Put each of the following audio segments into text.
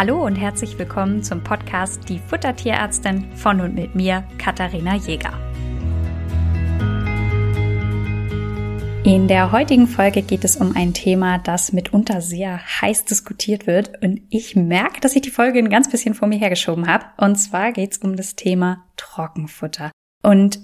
Hallo und herzlich willkommen zum Podcast Die Futtertierärztin von und mit mir, Katharina Jäger. In der heutigen Folge geht es um ein Thema, das mitunter sehr heiß diskutiert wird und ich merke, dass ich die Folge ein ganz bisschen vor mir hergeschoben habe. Und zwar geht es um das Thema Trockenfutter. Und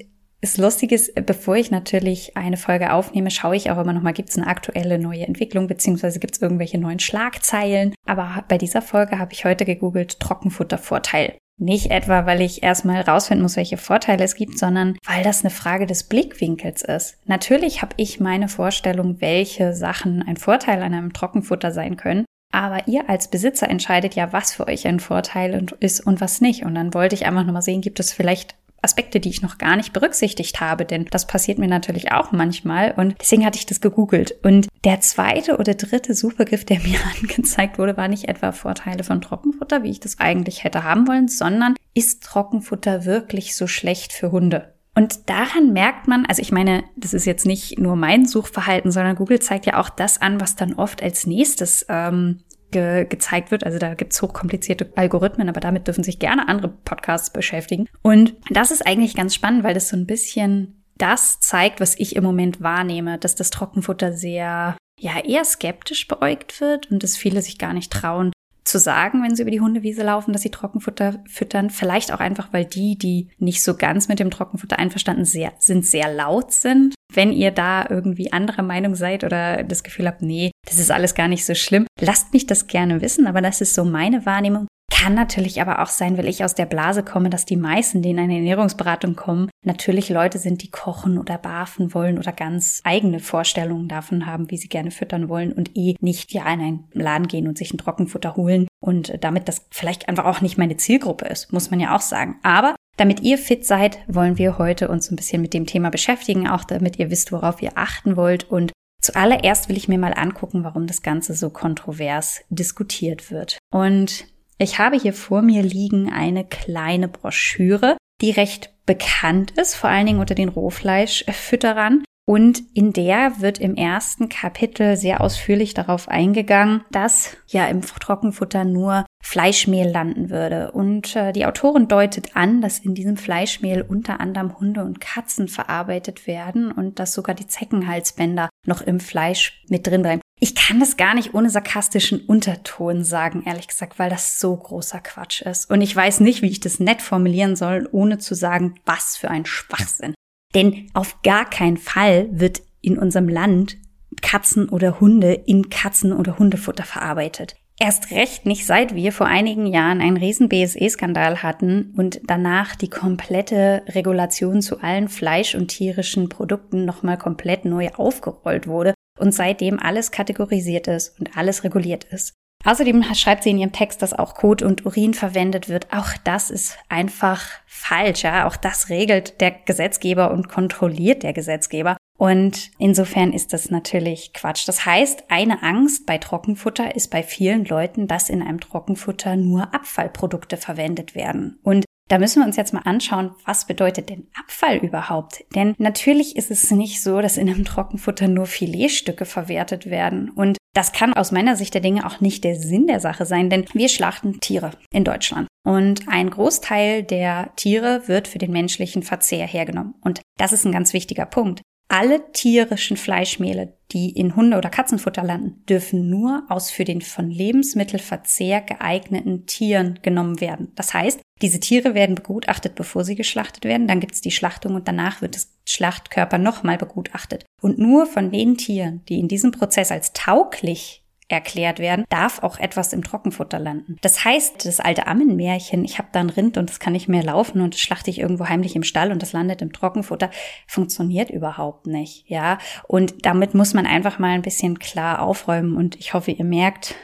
das Lustige ist, bevor ich natürlich eine Folge aufnehme, schaue ich auch immer noch mal, gibt es eine aktuelle neue Entwicklung, beziehungsweise gibt es irgendwelche neuen Schlagzeilen. Aber bei dieser Folge habe ich heute gegoogelt Trockenfuttervorteil. Nicht etwa, weil ich erstmal rausfinden muss, welche Vorteile es gibt, sondern weil das eine Frage des Blickwinkels ist. Natürlich habe ich meine Vorstellung, welche Sachen ein Vorteil an einem Trockenfutter sein können. Aber ihr als Besitzer entscheidet ja, was für euch ein Vorteil ist und was nicht. Und dann wollte ich einfach nochmal sehen, gibt es vielleicht Aspekte, die ich noch gar nicht berücksichtigt habe, denn das passiert mir natürlich auch manchmal und deswegen hatte ich das gegoogelt. Und der zweite oder dritte Suchbegriff, der mir angezeigt wurde, war nicht etwa Vorteile von Trockenfutter, wie ich das eigentlich hätte haben wollen, sondern ist Trockenfutter wirklich so schlecht für Hunde? Und daran merkt man, also ich meine, das ist jetzt nicht nur mein Suchverhalten, sondern Google zeigt ja auch das an, was dann oft als nächstes ähm, ge gezeigt wird. Also da gibt's hochkomplizierte Algorithmen, aber damit dürfen sich gerne andere Podcasts beschäftigen. Und das ist eigentlich ganz spannend, weil das so ein bisschen das zeigt, was ich im Moment wahrnehme, dass das Trockenfutter sehr, ja, eher skeptisch beäugt wird und dass viele sich gar nicht trauen, zu sagen, wenn sie über die Hundewiese laufen, dass sie Trockenfutter füttern. Vielleicht auch einfach, weil die, die nicht so ganz mit dem Trockenfutter einverstanden sehr, sind, sehr laut sind. Wenn ihr da irgendwie anderer Meinung seid oder das Gefühl habt, nee, das ist alles gar nicht so schlimm, lasst mich das gerne wissen, aber das ist so meine Wahrnehmung. Kann natürlich aber auch sein, weil ich aus der Blase komme, dass die meisten, die in eine Ernährungsberatung kommen, natürlich Leute sind, die kochen oder barfen wollen oder ganz eigene Vorstellungen davon haben, wie sie gerne füttern wollen und eh nicht ja in einen Laden gehen und sich ein Trockenfutter holen und damit das vielleicht einfach auch nicht meine Zielgruppe ist, muss man ja auch sagen. Aber damit ihr fit seid, wollen wir heute uns ein bisschen mit dem Thema beschäftigen, auch damit ihr wisst, worauf ihr achten wollt und Zuallererst will ich mir mal angucken, warum das Ganze so kontrovers diskutiert wird. Und ich habe hier vor mir liegen eine kleine Broschüre, die recht bekannt ist, vor allen Dingen unter den Rohfleischfütterern. Und in der wird im ersten Kapitel sehr ausführlich darauf eingegangen, dass ja im Trockenfutter nur Fleischmehl landen würde. Und äh, die Autorin deutet an, dass in diesem Fleischmehl unter anderem Hunde und Katzen verarbeitet werden und dass sogar die Zeckenhalsbänder noch im Fleisch mit drin bleiben. Ich kann das gar nicht ohne sarkastischen Unterton sagen, ehrlich gesagt, weil das so großer Quatsch ist. Und ich weiß nicht, wie ich das nett formulieren soll, ohne zu sagen, was für ein Schwachsinn. Denn auf gar keinen Fall wird in unserem Land Katzen oder Hunde in Katzen- oder Hundefutter verarbeitet. Erst recht nicht, seit wir vor einigen Jahren einen riesen BSE-Skandal hatten und danach die komplette Regulation zu allen Fleisch- und tierischen Produkten nochmal komplett neu aufgerollt wurde und seitdem alles kategorisiert ist und alles reguliert ist. Außerdem schreibt sie in ihrem Text, dass auch Kot und Urin verwendet wird. Auch das ist einfach falsch. Ja? Auch das regelt der Gesetzgeber und kontrolliert der Gesetzgeber. Und insofern ist das natürlich Quatsch. Das heißt, eine Angst bei Trockenfutter ist bei vielen Leuten, dass in einem Trockenfutter nur Abfallprodukte verwendet werden. Und da müssen wir uns jetzt mal anschauen, was bedeutet denn Abfall überhaupt? Denn natürlich ist es nicht so, dass in einem Trockenfutter nur Filetstücke verwertet werden. Und das kann aus meiner Sicht der Dinge auch nicht der Sinn der Sache sein, denn wir schlachten Tiere in Deutschland. Und ein Großteil der Tiere wird für den menschlichen Verzehr hergenommen. Und das ist ein ganz wichtiger Punkt. Alle tierischen Fleischmehle, die in Hunde- oder Katzenfutter landen, dürfen nur aus für den von Lebensmittelverzehr geeigneten Tieren genommen werden. Das heißt, diese Tiere werden begutachtet, bevor sie geschlachtet werden. Dann gibt es die Schlachtung und danach wird das Schlachtkörper nochmal begutachtet. Und nur von den Tieren, die in diesem Prozess als tauglich erklärt werden, darf auch etwas im Trockenfutter landen. Das heißt, das alte Ammenmärchen, ich habe da ein Rind und es kann nicht mehr laufen und das schlachte ich irgendwo heimlich im Stall und das landet im Trockenfutter, funktioniert überhaupt nicht, ja. Und damit muss man einfach mal ein bisschen klar aufräumen und ich hoffe, ihr merkt,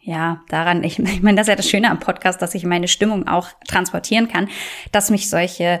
ja, daran, ich, ich meine, das ist ja das Schöne am Podcast, dass ich meine Stimmung auch transportieren kann, dass mich solche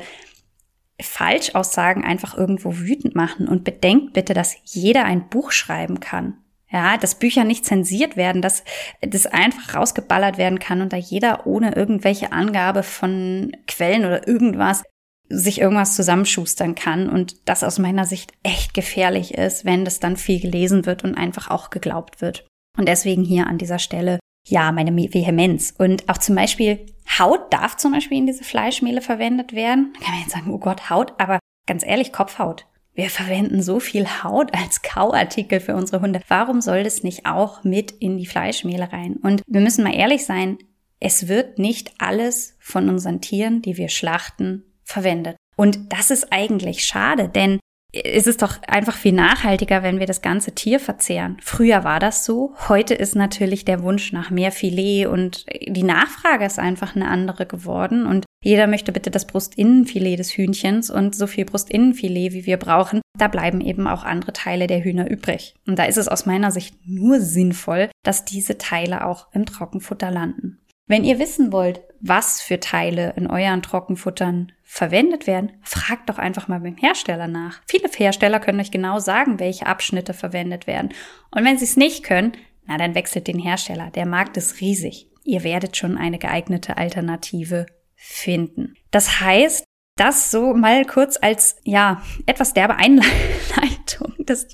Falschaussagen einfach irgendwo wütend machen und bedenkt bitte, dass jeder ein Buch schreiben kann. Ja, dass Bücher nicht zensiert werden, dass das einfach rausgeballert werden kann und da jeder ohne irgendwelche Angabe von Quellen oder irgendwas sich irgendwas zusammenschustern kann und das aus meiner Sicht echt gefährlich ist, wenn das dann viel gelesen wird und einfach auch geglaubt wird. Und deswegen hier an dieser Stelle, ja, meine Vehemenz. Und auch zum Beispiel Haut darf zum Beispiel in diese Fleischmehle verwendet werden. Da kann man jetzt sagen, oh Gott, Haut, aber ganz ehrlich, Kopfhaut. Wir verwenden so viel Haut als Kauartikel für unsere Hunde. Warum soll das nicht auch mit in die Fleischmehle rein? Und wir müssen mal ehrlich sein, es wird nicht alles von unseren Tieren, die wir schlachten, verwendet. Und das ist eigentlich schade, denn es ist doch einfach viel nachhaltiger, wenn wir das ganze Tier verzehren. Früher war das so. Heute ist natürlich der Wunsch nach mehr Filet und die Nachfrage ist einfach eine andere geworden. Und jeder möchte bitte das Brustinnenfilet des Hühnchens und so viel Brustinnenfilet, wie wir brauchen. Da bleiben eben auch andere Teile der Hühner übrig. Und da ist es aus meiner Sicht nur sinnvoll, dass diese Teile auch im Trockenfutter landen. Wenn ihr wissen wollt, was für Teile in euren Trockenfuttern verwendet werden, fragt doch einfach mal beim Hersteller nach. Viele Hersteller können euch genau sagen, welche Abschnitte verwendet werden. Und wenn sie es nicht können, na dann wechselt den Hersteller. Der Markt ist riesig. Ihr werdet schon eine geeignete Alternative finden. Das heißt, das so mal kurz als ja etwas derbe Einleitung, dass,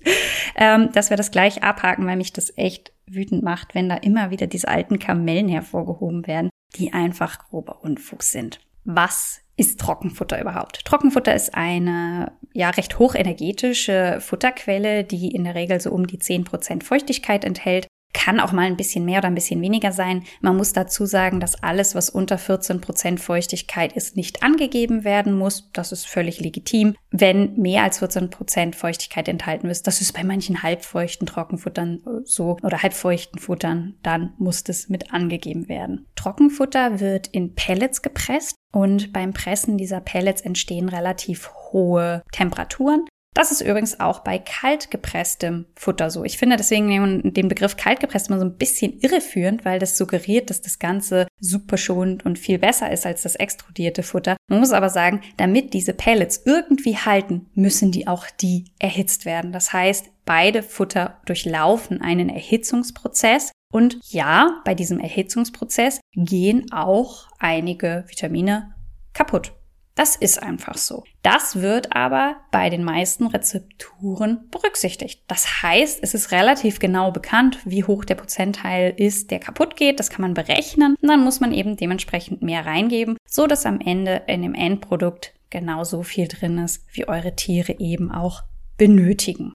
ähm, dass wir das gleich abhaken, weil mich das echt wütend macht, wenn da immer wieder diese alten Kamellen hervorgehoben werden, die einfach grober Unfug sind. Was ist Trockenfutter überhaupt? Trockenfutter ist eine ja recht hochenergetische Futterquelle, die in der Regel so um die 10% Feuchtigkeit enthält kann auch mal ein bisschen mehr oder ein bisschen weniger sein. Man muss dazu sagen, dass alles, was unter 14 Prozent Feuchtigkeit ist, nicht angegeben werden muss. Das ist völlig legitim. Wenn mehr als 14 Prozent Feuchtigkeit enthalten ist, das ist bei manchen halbfeuchten Trockenfuttern so oder halbfeuchten Futtern, dann muss das mit angegeben werden. Trockenfutter wird in Pellets gepresst und beim Pressen dieser Pellets entstehen relativ hohe Temperaturen. Das ist übrigens auch bei kaltgepresstem Futter so. Ich finde deswegen den Begriff kaltgepresst immer so ein bisschen irreführend, weil das suggeriert, dass das Ganze super schonend und viel besser ist als das extrudierte Futter. Man muss aber sagen, damit diese Pellets irgendwie halten, müssen die auch die erhitzt werden. Das heißt, beide Futter durchlaufen einen Erhitzungsprozess. Und ja, bei diesem Erhitzungsprozess gehen auch einige Vitamine kaputt. Das ist einfach so. Das wird aber bei den meisten Rezepturen berücksichtigt. Das heißt, es ist relativ genau bekannt, wie hoch der Prozentteil ist, der kaputt geht. Das kann man berechnen. Und dann muss man eben dementsprechend mehr reingeben, so dass am Ende in dem Endprodukt genauso viel drin ist, wie eure Tiere eben auch benötigen.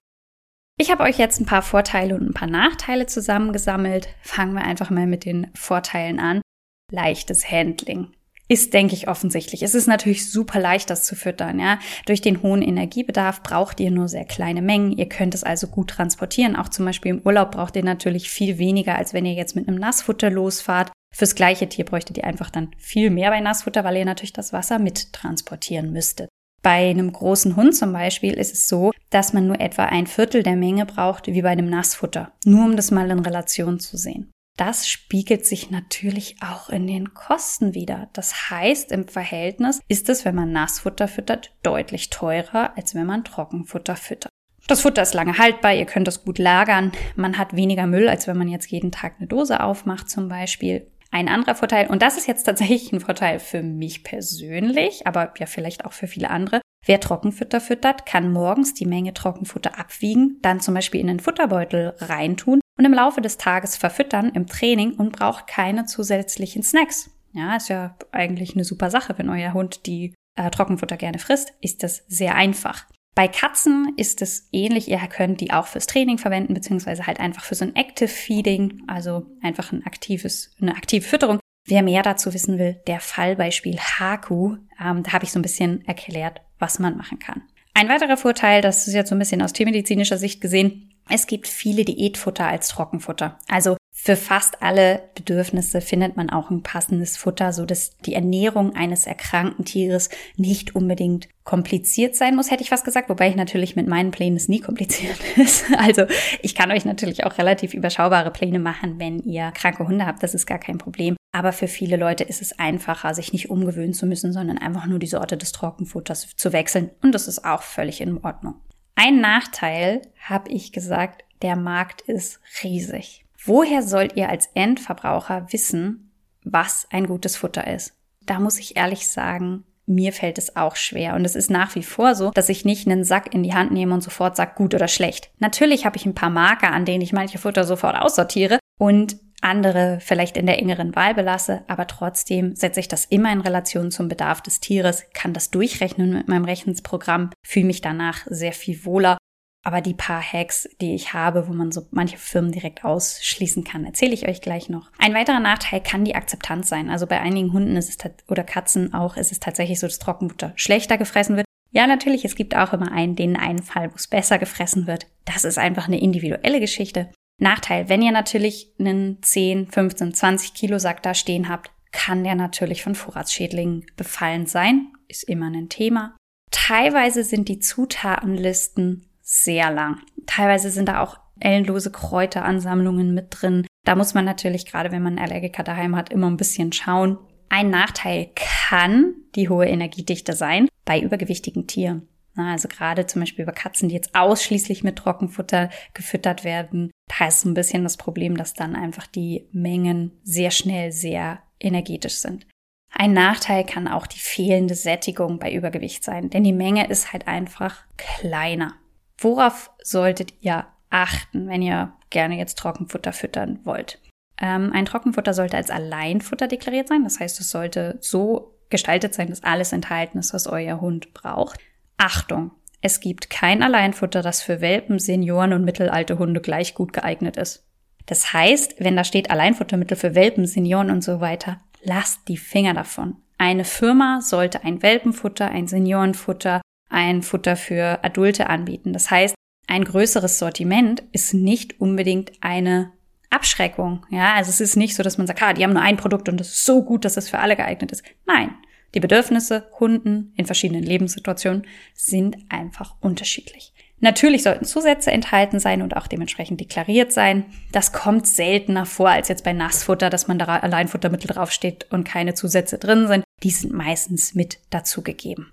Ich habe euch jetzt ein paar Vorteile und ein paar Nachteile zusammengesammelt. Fangen wir einfach mal mit den Vorteilen an. Leichtes Handling ist, denke ich, offensichtlich. Es ist natürlich super leicht, das zu füttern, ja. Durch den hohen Energiebedarf braucht ihr nur sehr kleine Mengen. Ihr könnt es also gut transportieren. Auch zum Beispiel im Urlaub braucht ihr natürlich viel weniger, als wenn ihr jetzt mit einem Nassfutter losfahrt. Fürs gleiche Tier bräuchtet ihr einfach dann viel mehr bei Nassfutter, weil ihr natürlich das Wasser mit transportieren müsstet. Bei einem großen Hund zum Beispiel ist es so, dass man nur etwa ein Viertel der Menge braucht wie bei einem Nassfutter. Nur um das mal in Relation zu sehen. Das spiegelt sich natürlich auch in den Kosten wieder. Das heißt, im Verhältnis ist es, wenn man Nassfutter füttert, deutlich teurer, als wenn man Trockenfutter füttert. Das Futter ist lange haltbar, ihr könnt es gut lagern. Man hat weniger Müll, als wenn man jetzt jeden Tag eine Dose aufmacht zum Beispiel. Ein anderer Vorteil, und das ist jetzt tatsächlich ein Vorteil für mich persönlich, aber ja vielleicht auch für viele andere. Wer Trockenfutter füttert, kann morgens die Menge Trockenfutter abwiegen, dann zum Beispiel in den Futterbeutel reintun und im Laufe des Tages verfüttern im Training und braucht keine zusätzlichen Snacks. Ja, ist ja eigentlich eine super Sache, wenn euer Hund die äh, Trockenfutter gerne frisst, ist das sehr einfach. Bei Katzen ist es ähnlich. Ihr könnt die auch fürs Training verwenden, beziehungsweise halt einfach für so ein Active Feeding, also einfach ein aktives, eine aktive Fütterung. Wer mehr dazu wissen will, der Fallbeispiel Haku, ähm, da habe ich so ein bisschen erklärt, was man machen kann. Ein weiterer Vorteil, das ist jetzt so ein bisschen aus tiermedizinischer Sicht gesehen, es gibt viele Diätfutter als Trockenfutter. Also für fast alle Bedürfnisse findet man auch ein passendes Futter, so dass die Ernährung eines erkrankten Tieres nicht unbedingt kompliziert sein muss, hätte ich fast gesagt, wobei ich natürlich mit meinen Plänen es nie kompliziert ist. Also ich kann euch natürlich auch relativ überschaubare Pläne machen, wenn ihr kranke Hunde habt, das ist gar kein Problem. Aber für viele Leute ist es einfacher, sich nicht umgewöhnen zu müssen, sondern einfach nur die Sorte des Trockenfutters zu wechseln. Und das ist auch völlig in Ordnung. Ein Nachteil, habe ich gesagt, der Markt ist riesig. Woher sollt ihr als Endverbraucher wissen, was ein gutes Futter ist? Da muss ich ehrlich sagen, mir fällt es auch schwer. Und es ist nach wie vor so, dass ich nicht einen Sack in die Hand nehme und sofort sage, gut oder schlecht. Natürlich habe ich ein paar Marker, an denen ich manche Futter sofort aussortiere. Und andere vielleicht in der engeren Wahl belasse, aber trotzdem setze ich das immer in Relation zum Bedarf des Tieres, kann das durchrechnen mit meinem Rechnungsprogramm, fühle mich danach sehr viel wohler. Aber die paar Hacks, die ich habe, wo man so manche Firmen direkt ausschließen kann, erzähle ich euch gleich noch. Ein weiterer Nachteil kann die Akzeptanz sein. Also bei einigen Hunden ist es oder Katzen auch, ist es tatsächlich so, dass Trockenfutter schlechter gefressen wird. Ja, natürlich, es gibt auch immer einen, den einen Fall, wo es besser gefressen wird. Das ist einfach eine individuelle Geschichte. Nachteil, wenn ihr natürlich einen 10, 15, 20 Kilo Sack da stehen habt, kann der natürlich von Vorratsschädlingen befallen sein. Ist immer ein Thema. Teilweise sind die Zutatenlisten sehr lang. Teilweise sind da auch ellenlose Kräuteransammlungen mit drin. Da muss man natürlich, gerade wenn man einen Allergiker daheim hat, immer ein bisschen schauen. Ein Nachteil kann die hohe Energiedichte sein bei übergewichtigen Tieren. Also gerade zum Beispiel bei Katzen, die jetzt ausschließlich mit Trockenfutter gefüttert werden, da ist ein bisschen das Problem, dass dann einfach die Mengen sehr schnell sehr energetisch sind. Ein Nachteil kann auch die fehlende Sättigung bei Übergewicht sein, denn die Menge ist halt einfach kleiner. Worauf solltet ihr achten, wenn ihr gerne jetzt Trockenfutter füttern wollt? Ähm, ein Trockenfutter sollte als Alleinfutter deklariert sein, das heißt, es sollte so gestaltet sein, dass alles enthalten ist, was euer Hund braucht. Achtung, es gibt kein Alleinfutter, das für Welpen, Senioren und mittelalte Hunde gleich gut geeignet ist. Das heißt, wenn da steht Alleinfuttermittel für Welpen, Senioren und so weiter, lasst die Finger davon. Eine Firma sollte ein Welpenfutter, ein Seniorenfutter, ein Futter für Adulte anbieten. Das heißt, ein größeres Sortiment ist nicht unbedingt eine Abschreckung. Ja, also es ist nicht so, dass man sagt, ah, die haben nur ein Produkt und das ist so gut, dass es für alle geeignet ist. Nein, die Bedürfnisse Hunden in verschiedenen Lebenssituationen sind einfach unterschiedlich. Natürlich sollten Zusätze enthalten sein und auch dementsprechend deklariert sein. Das kommt seltener vor als jetzt bei Nassfutter, dass man da allein Futtermittel draufsteht und keine Zusätze drin sind. Die sind meistens mit dazugegeben.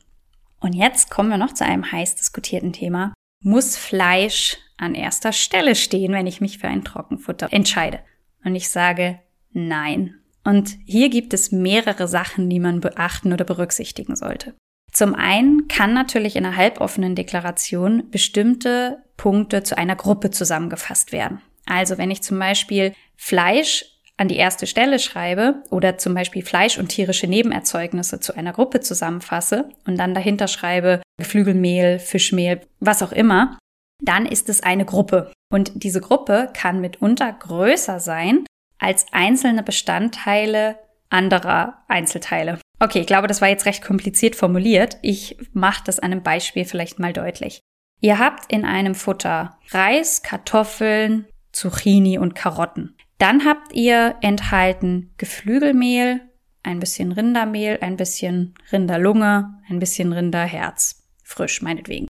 Und jetzt kommen wir noch zu einem heiß diskutierten Thema. Muss Fleisch an erster Stelle stehen, wenn ich mich für ein Trockenfutter entscheide? Und ich sage nein. Und hier gibt es mehrere Sachen, die man beachten oder berücksichtigen sollte. Zum einen kann natürlich in einer halboffenen Deklaration bestimmte Punkte zu einer Gruppe zusammengefasst werden. Also wenn ich zum Beispiel Fleisch an die erste Stelle schreibe oder zum Beispiel Fleisch und tierische Nebenerzeugnisse zu einer Gruppe zusammenfasse und dann dahinter schreibe Geflügelmehl, Fischmehl, was auch immer, dann ist es eine Gruppe. Und diese Gruppe kann mitunter größer sein als einzelne Bestandteile anderer Einzelteile. Okay, ich glaube, das war jetzt recht kompliziert formuliert. Ich mache das an einem Beispiel vielleicht mal deutlich. Ihr habt in einem Futter Reis, Kartoffeln, Zucchini und Karotten. Dann habt ihr enthalten Geflügelmehl, ein bisschen Rindermehl, ein bisschen Rinderlunge, ein bisschen Rinderherz. Frisch, meinetwegen.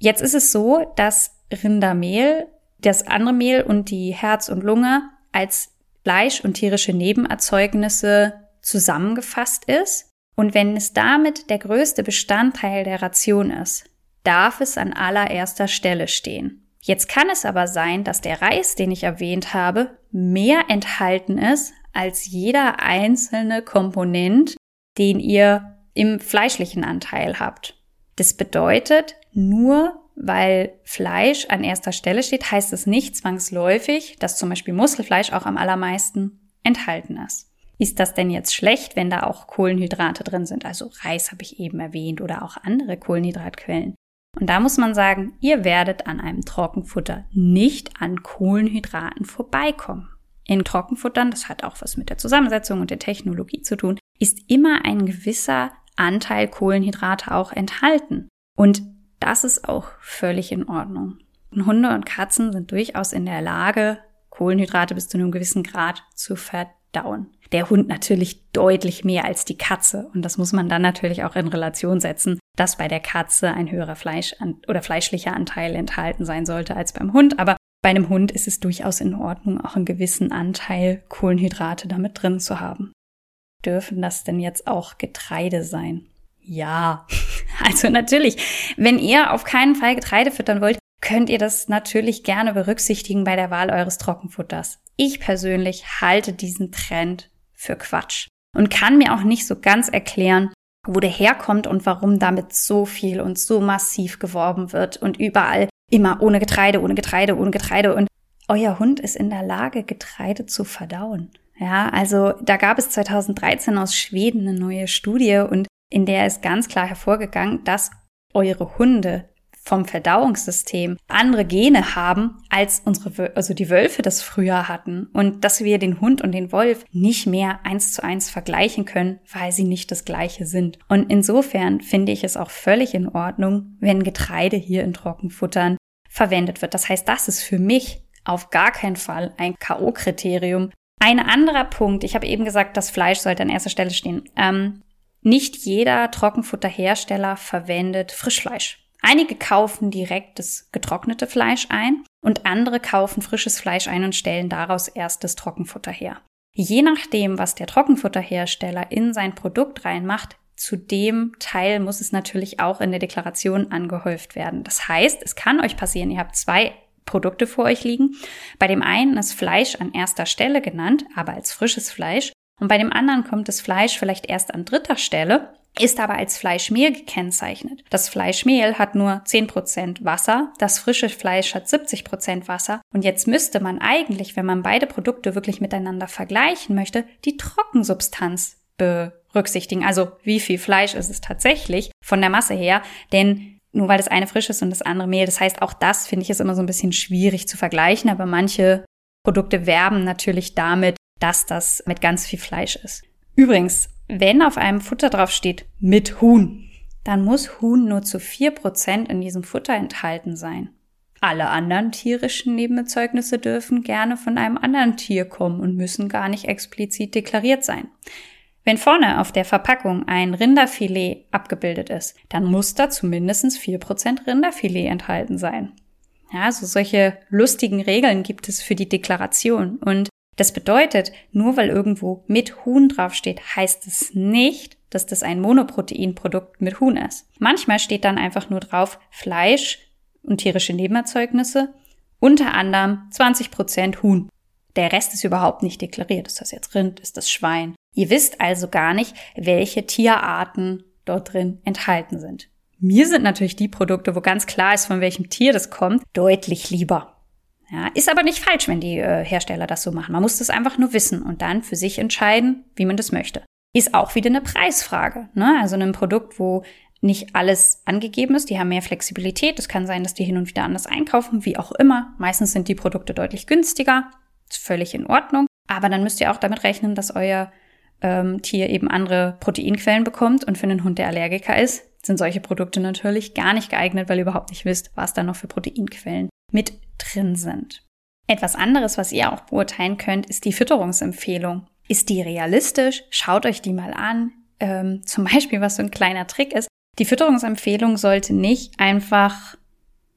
Jetzt ist es so, dass Rindermehl, das andere Mehl und die Herz und Lunge als Fleisch und tierische Nebenerzeugnisse zusammengefasst ist. Und wenn es damit der größte Bestandteil der Ration ist, darf es an allererster Stelle stehen. Jetzt kann es aber sein, dass der Reis, den ich erwähnt habe, mehr enthalten ist als jeder einzelne Komponent, den ihr im fleischlichen Anteil habt. Das bedeutet, nur weil Fleisch an erster Stelle steht, heißt es nicht zwangsläufig, dass zum Beispiel Muskelfleisch auch am allermeisten enthalten ist. Ist das denn jetzt schlecht, wenn da auch Kohlenhydrate drin sind? Also Reis habe ich eben erwähnt oder auch andere Kohlenhydratquellen. Und da muss man sagen, ihr werdet an einem Trockenfutter nicht an Kohlenhydraten vorbeikommen. In Trockenfuttern, das hat auch was mit der Zusammensetzung und der Technologie zu tun, ist immer ein gewisser Anteil Kohlenhydrate auch enthalten. Und das ist auch völlig in Ordnung. Und Hunde und Katzen sind durchaus in der Lage, Kohlenhydrate bis zu einem gewissen Grad zu verdauen. Der Hund natürlich deutlich mehr als die Katze. Und das muss man dann natürlich auch in Relation setzen, dass bei der Katze ein höherer Fleisch oder fleischlicher Anteil enthalten sein sollte als beim Hund. Aber bei einem Hund ist es durchaus in Ordnung, auch einen gewissen Anteil Kohlenhydrate damit drin zu haben. Dürfen das denn jetzt auch Getreide sein? Ja, also natürlich, wenn ihr auf keinen Fall Getreide füttern wollt, könnt ihr das natürlich gerne berücksichtigen bei der Wahl eures Trockenfutters. Ich persönlich halte diesen Trend für Quatsch und kann mir auch nicht so ganz erklären, wo der herkommt und warum damit so viel und so massiv geworben wird und überall immer ohne Getreide, ohne Getreide, ohne Getreide und euer Hund ist in der Lage, Getreide zu verdauen. Ja, also da gab es 2013 aus Schweden eine neue Studie und in der ist ganz klar hervorgegangen, dass eure Hunde vom Verdauungssystem andere Gene haben, als unsere, also die Wölfe das früher hatten. Und dass wir den Hund und den Wolf nicht mehr eins zu eins vergleichen können, weil sie nicht das gleiche sind. Und insofern finde ich es auch völlig in Ordnung, wenn Getreide hier in Trockenfuttern verwendet wird. Das heißt, das ist für mich auf gar keinen Fall ein K.O.-Kriterium. Ein anderer Punkt, ich habe eben gesagt, das Fleisch sollte an erster Stelle stehen. Ähm, nicht jeder Trockenfutterhersteller verwendet Frischfleisch. Einige kaufen direkt das getrocknete Fleisch ein und andere kaufen frisches Fleisch ein und stellen daraus erst das Trockenfutter her. Je nachdem, was der Trockenfutterhersteller in sein Produkt reinmacht, zu dem Teil muss es natürlich auch in der Deklaration angehäuft werden. Das heißt, es kann euch passieren, ihr habt zwei Produkte vor euch liegen. Bei dem einen ist Fleisch an erster Stelle genannt, aber als frisches Fleisch. Und bei dem anderen kommt das Fleisch vielleicht erst an dritter Stelle, ist aber als Fleischmehl gekennzeichnet. Das Fleischmehl hat nur 10% Wasser, das frische Fleisch hat 70% Wasser und jetzt müsste man eigentlich, wenn man beide Produkte wirklich miteinander vergleichen möchte, die Trockensubstanz berücksichtigen. Also wie viel Fleisch ist es tatsächlich von der Masse her, denn nur weil das eine frisch ist und das andere Mehl, das heißt auch das finde ich ist immer so ein bisschen schwierig zu vergleichen, aber manche Produkte werben natürlich damit, dass das mit ganz viel Fleisch ist. Übrigens, wenn auf einem Futter drauf steht mit Huhn, dann muss Huhn nur zu vier Prozent in diesem Futter enthalten sein. Alle anderen tierischen Nebenerzeugnisse dürfen gerne von einem anderen Tier kommen und müssen gar nicht explizit deklariert sein. Wenn vorne auf der Verpackung ein Rinderfilet abgebildet ist, dann muss da zumindest vier Prozent Rinderfilet enthalten sein. Ja, also solche lustigen Regeln gibt es für die Deklaration. Und das bedeutet, nur weil irgendwo mit Huhn draufsteht, heißt es nicht, dass das ein Monoproteinprodukt mit Huhn ist. Manchmal steht dann einfach nur drauf Fleisch und tierische Nebenerzeugnisse, unter anderem 20% Huhn. Der Rest ist überhaupt nicht deklariert. Ist das jetzt Rind? Ist das Schwein? Ihr wisst also gar nicht, welche Tierarten dort drin enthalten sind. Mir sind natürlich die Produkte, wo ganz klar ist, von welchem Tier das kommt, deutlich lieber. Ja, ist aber nicht falsch, wenn die äh, Hersteller das so machen. Man muss das einfach nur wissen und dann für sich entscheiden, wie man das möchte. Ist auch wieder eine Preisfrage. Ne? Also ein Produkt, wo nicht alles angegeben ist, die haben mehr Flexibilität. Es kann sein, dass die hin und wieder anders einkaufen, wie auch immer. Meistens sind die Produkte deutlich günstiger. Ist völlig in Ordnung. Aber dann müsst ihr auch damit rechnen, dass euer ähm, Tier eben andere Proteinquellen bekommt. Und für einen Hund, der Allergiker ist, sind solche Produkte natürlich gar nicht geeignet, weil ihr überhaupt nicht wisst, was da noch für Proteinquellen mit drin sind. Etwas anderes, was ihr auch beurteilen könnt, ist die Fütterungsempfehlung. Ist die realistisch? Schaut euch die mal an. Ähm, zum Beispiel, was so ein kleiner Trick ist. Die Fütterungsempfehlung sollte nicht einfach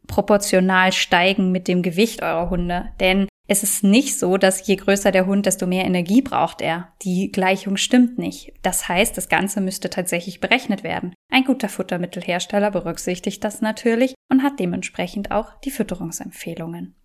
proportional steigen mit dem Gewicht eurer Hunde. Denn es ist nicht so, dass je größer der Hund, desto mehr Energie braucht er. Die Gleichung stimmt nicht. Das heißt, das Ganze müsste tatsächlich berechnet werden. Ein guter Futtermittelhersteller berücksichtigt das natürlich und hat dementsprechend auch die Fütterungsempfehlungen.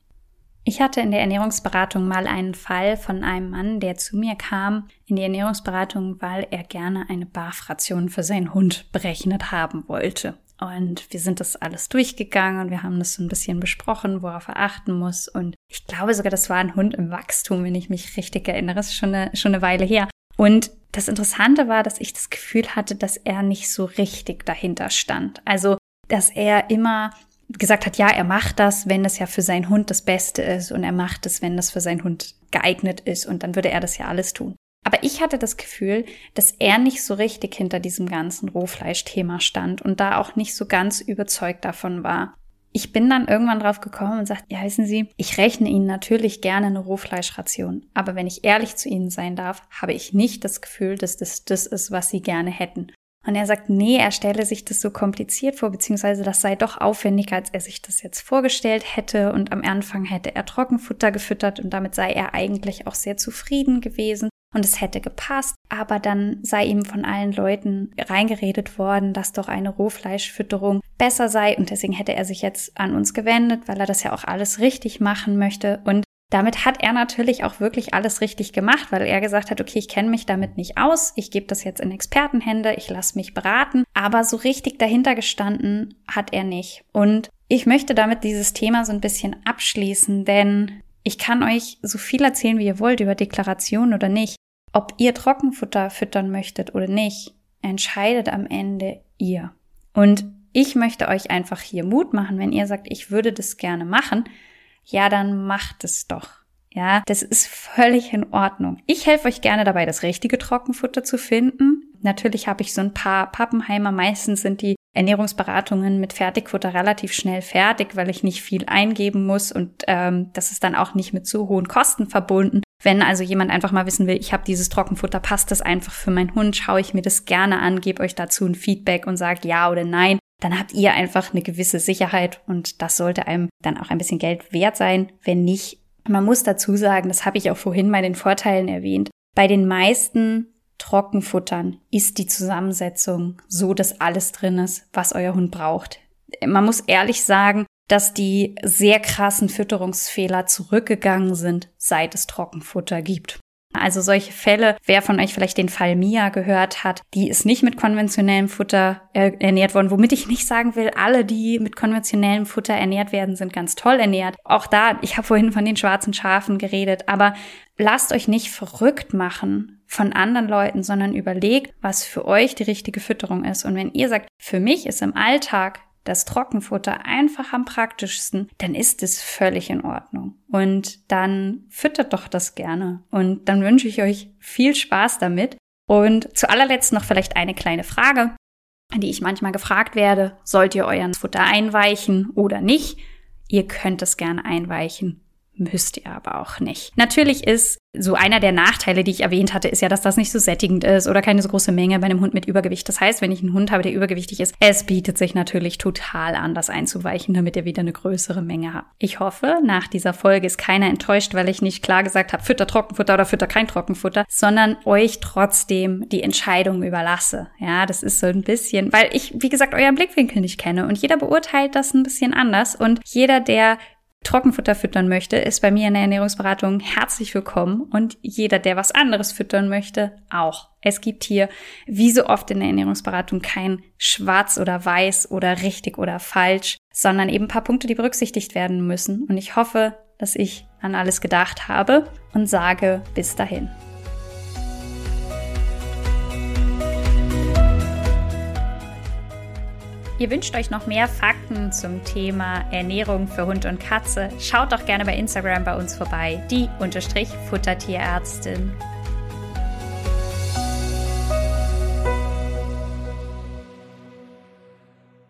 Ich hatte in der Ernährungsberatung mal einen Fall von einem Mann, der zu mir kam in die Ernährungsberatung, weil er gerne eine Barfration für seinen Hund berechnet haben wollte. Und wir sind das alles durchgegangen und wir haben das so ein bisschen besprochen, worauf er achten muss. Und ich glaube sogar, das war ein Hund im Wachstum, wenn ich mich richtig erinnere. Das ist schon eine, schon eine Weile her. Und das Interessante war, dass ich das Gefühl hatte, dass er nicht so richtig dahinter stand. Also, dass er immer gesagt hat, ja, er macht das, wenn das ja für seinen Hund das Beste ist und er macht es, wenn das für seinen Hund geeignet ist und dann würde er das ja alles tun. Aber ich hatte das Gefühl, dass er nicht so richtig hinter diesem ganzen Rohfleischthema stand und da auch nicht so ganz überzeugt davon war. Ich bin dann irgendwann drauf gekommen und sagte, ja, wissen Sie, ich rechne Ihnen natürlich gerne eine Rohfleischration, aber wenn ich ehrlich zu Ihnen sein darf, habe ich nicht das Gefühl, dass das das ist, was Sie gerne hätten. Und er sagt, nee, er stelle sich das so kompliziert vor, beziehungsweise das sei doch aufwendiger, als er sich das jetzt vorgestellt hätte. Und am Anfang hätte er Trockenfutter gefüttert und damit sei er eigentlich auch sehr zufrieden gewesen und es hätte gepasst, aber dann sei ihm von allen Leuten reingeredet worden, dass doch eine Rohfleischfütterung besser sei. Und deswegen hätte er sich jetzt an uns gewendet, weil er das ja auch alles richtig machen möchte. Und damit hat er natürlich auch wirklich alles richtig gemacht, weil er gesagt hat, okay, ich kenne mich damit nicht aus, ich gebe das jetzt in Expertenhände, ich lasse mich beraten, aber so richtig dahinter gestanden hat er nicht. Und ich möchte damit dieses Thema so ein bisschen abschließen, denn Ich kann euch so viel erzählen, wie ihr wollt über Deklaration oder nicht. Ob ihr Trockenfutter füttern möchtet oder nicht, entscheidet am Ende ihr. Und ich möchte euch einfach hier Mut machen, wenn ihr sagt, ich würde das gerne machen, ja, dann macht es doch. Ja, das ist völlig in Ordnung. Ich helfe euch gerne dabei, das richtige Trockenfutter zu finden. Natürlich habe ich so ein paar Pappenheimer. Meistens sind die Ernährungsberatungen mit Fertigfutter relativ schnell fertig, weil ich nicht viel eingeben muss und ähm, das ist dann auch nicht mit so hohen Kosten verbunden. Wenn also jemand einfach mal wissen will, ich habe dieses Trockenfutter, passt das einfach für meinen Hund, schaue ich mir das gerne an, gebe euch dazu ein Feedback und sage ja oder nein. Dann habt ihr einfach eine gewisse Sicherheit und das sollte einem dann auch ein bisschen Geld wert sein. Wenn nicht, man muss dazu sagen, das habe ich auch vorhin bei den Vorteilen erwähnt, bei den meisten Trockenfuttern ist die Zusammensetzung so, dass alles drin ist, was euer Hund braucht. Man muss ehrlich sagen, dass die sehr krassen Fütterungsfehler zurückgegangen sind, seit es Trockenfutter gibt. Also solche Fälle, wer von euch vielleicht den Fall Mia gehört hat, die ist nicht mit konventionellem Futter ernährt worden, womit ich nicht sagen will, alle, die mit konventionellem Futter ernährt werden, sind ganz toll ernährt. Auch da, ich habe vorhin von den schwarzen Schafen geredet, aber lasst euch nicht verrückt machen von anderen Leuten, sondern überlegt, was für euch die richtige Fütterung ist. Und wenn ihr sagt, für mich ist im Alltag das Trockenfutter einfach am praktischsten, dann ist es völlig in Ordnung. Und dann füttert doch das gerne. Und dann wünsche ich euch viel Spaß damit. Und zu allerletzt noch vielleicht eine kleine Frage, die ich manchmal gefragt werde. Sollt ihr euren Futter einweichen oder nicht? Ihr könnt es gerne einweichen müsst ihr aber auch nicht. Natürlich ist so einer der Nachteile, die ich erwähnt hatte, ist ja, dass das nicht so sättigend ist oder keine so große Menge bei einem Hund mit Übergewicht. Das heißt, wenn ich einen Hund habe, der übergewichtig ist, es bietet sich natürlich total an, das einzuweichen, damit ihr wieder eine größere Menge habt. Ich hoffe, nach dieser Folge ist keiner enttäuscht, weil ich nicht klar gesagt habe, fütter Trockenfutter oder fütter kein Trockenfutter, sondern euch trotzdem die Entscheidung überlasse. Ja, das ist so ein bisschen, weil ich, wie gesagt, euren Blickwinkel nicht kenne und jeder beurteilt das ein bisschen anders und jeder, der Trockenfutter füttern möchte, ist bei mir in der Ernährungsberatung herzlich willkommen und jeder, der was anderes füttern möchte, auch. Es gibt hier, wie so oft in der Ernährungsberatung, kein Schwarz oder Weiß oder richtig oder falsch, sondern eben ein paar Punkte, die berücksichtigt werden müssen. Und ich hoffe, dass ich an alles gedacht habe und sage bis dahin. Ihr wünscht euch noch mehr Fakten zum Thema Ernährung für Hund und Katze? Schaut doch gerne bei Instagram bei uns vorbei, die Futtertierärztin.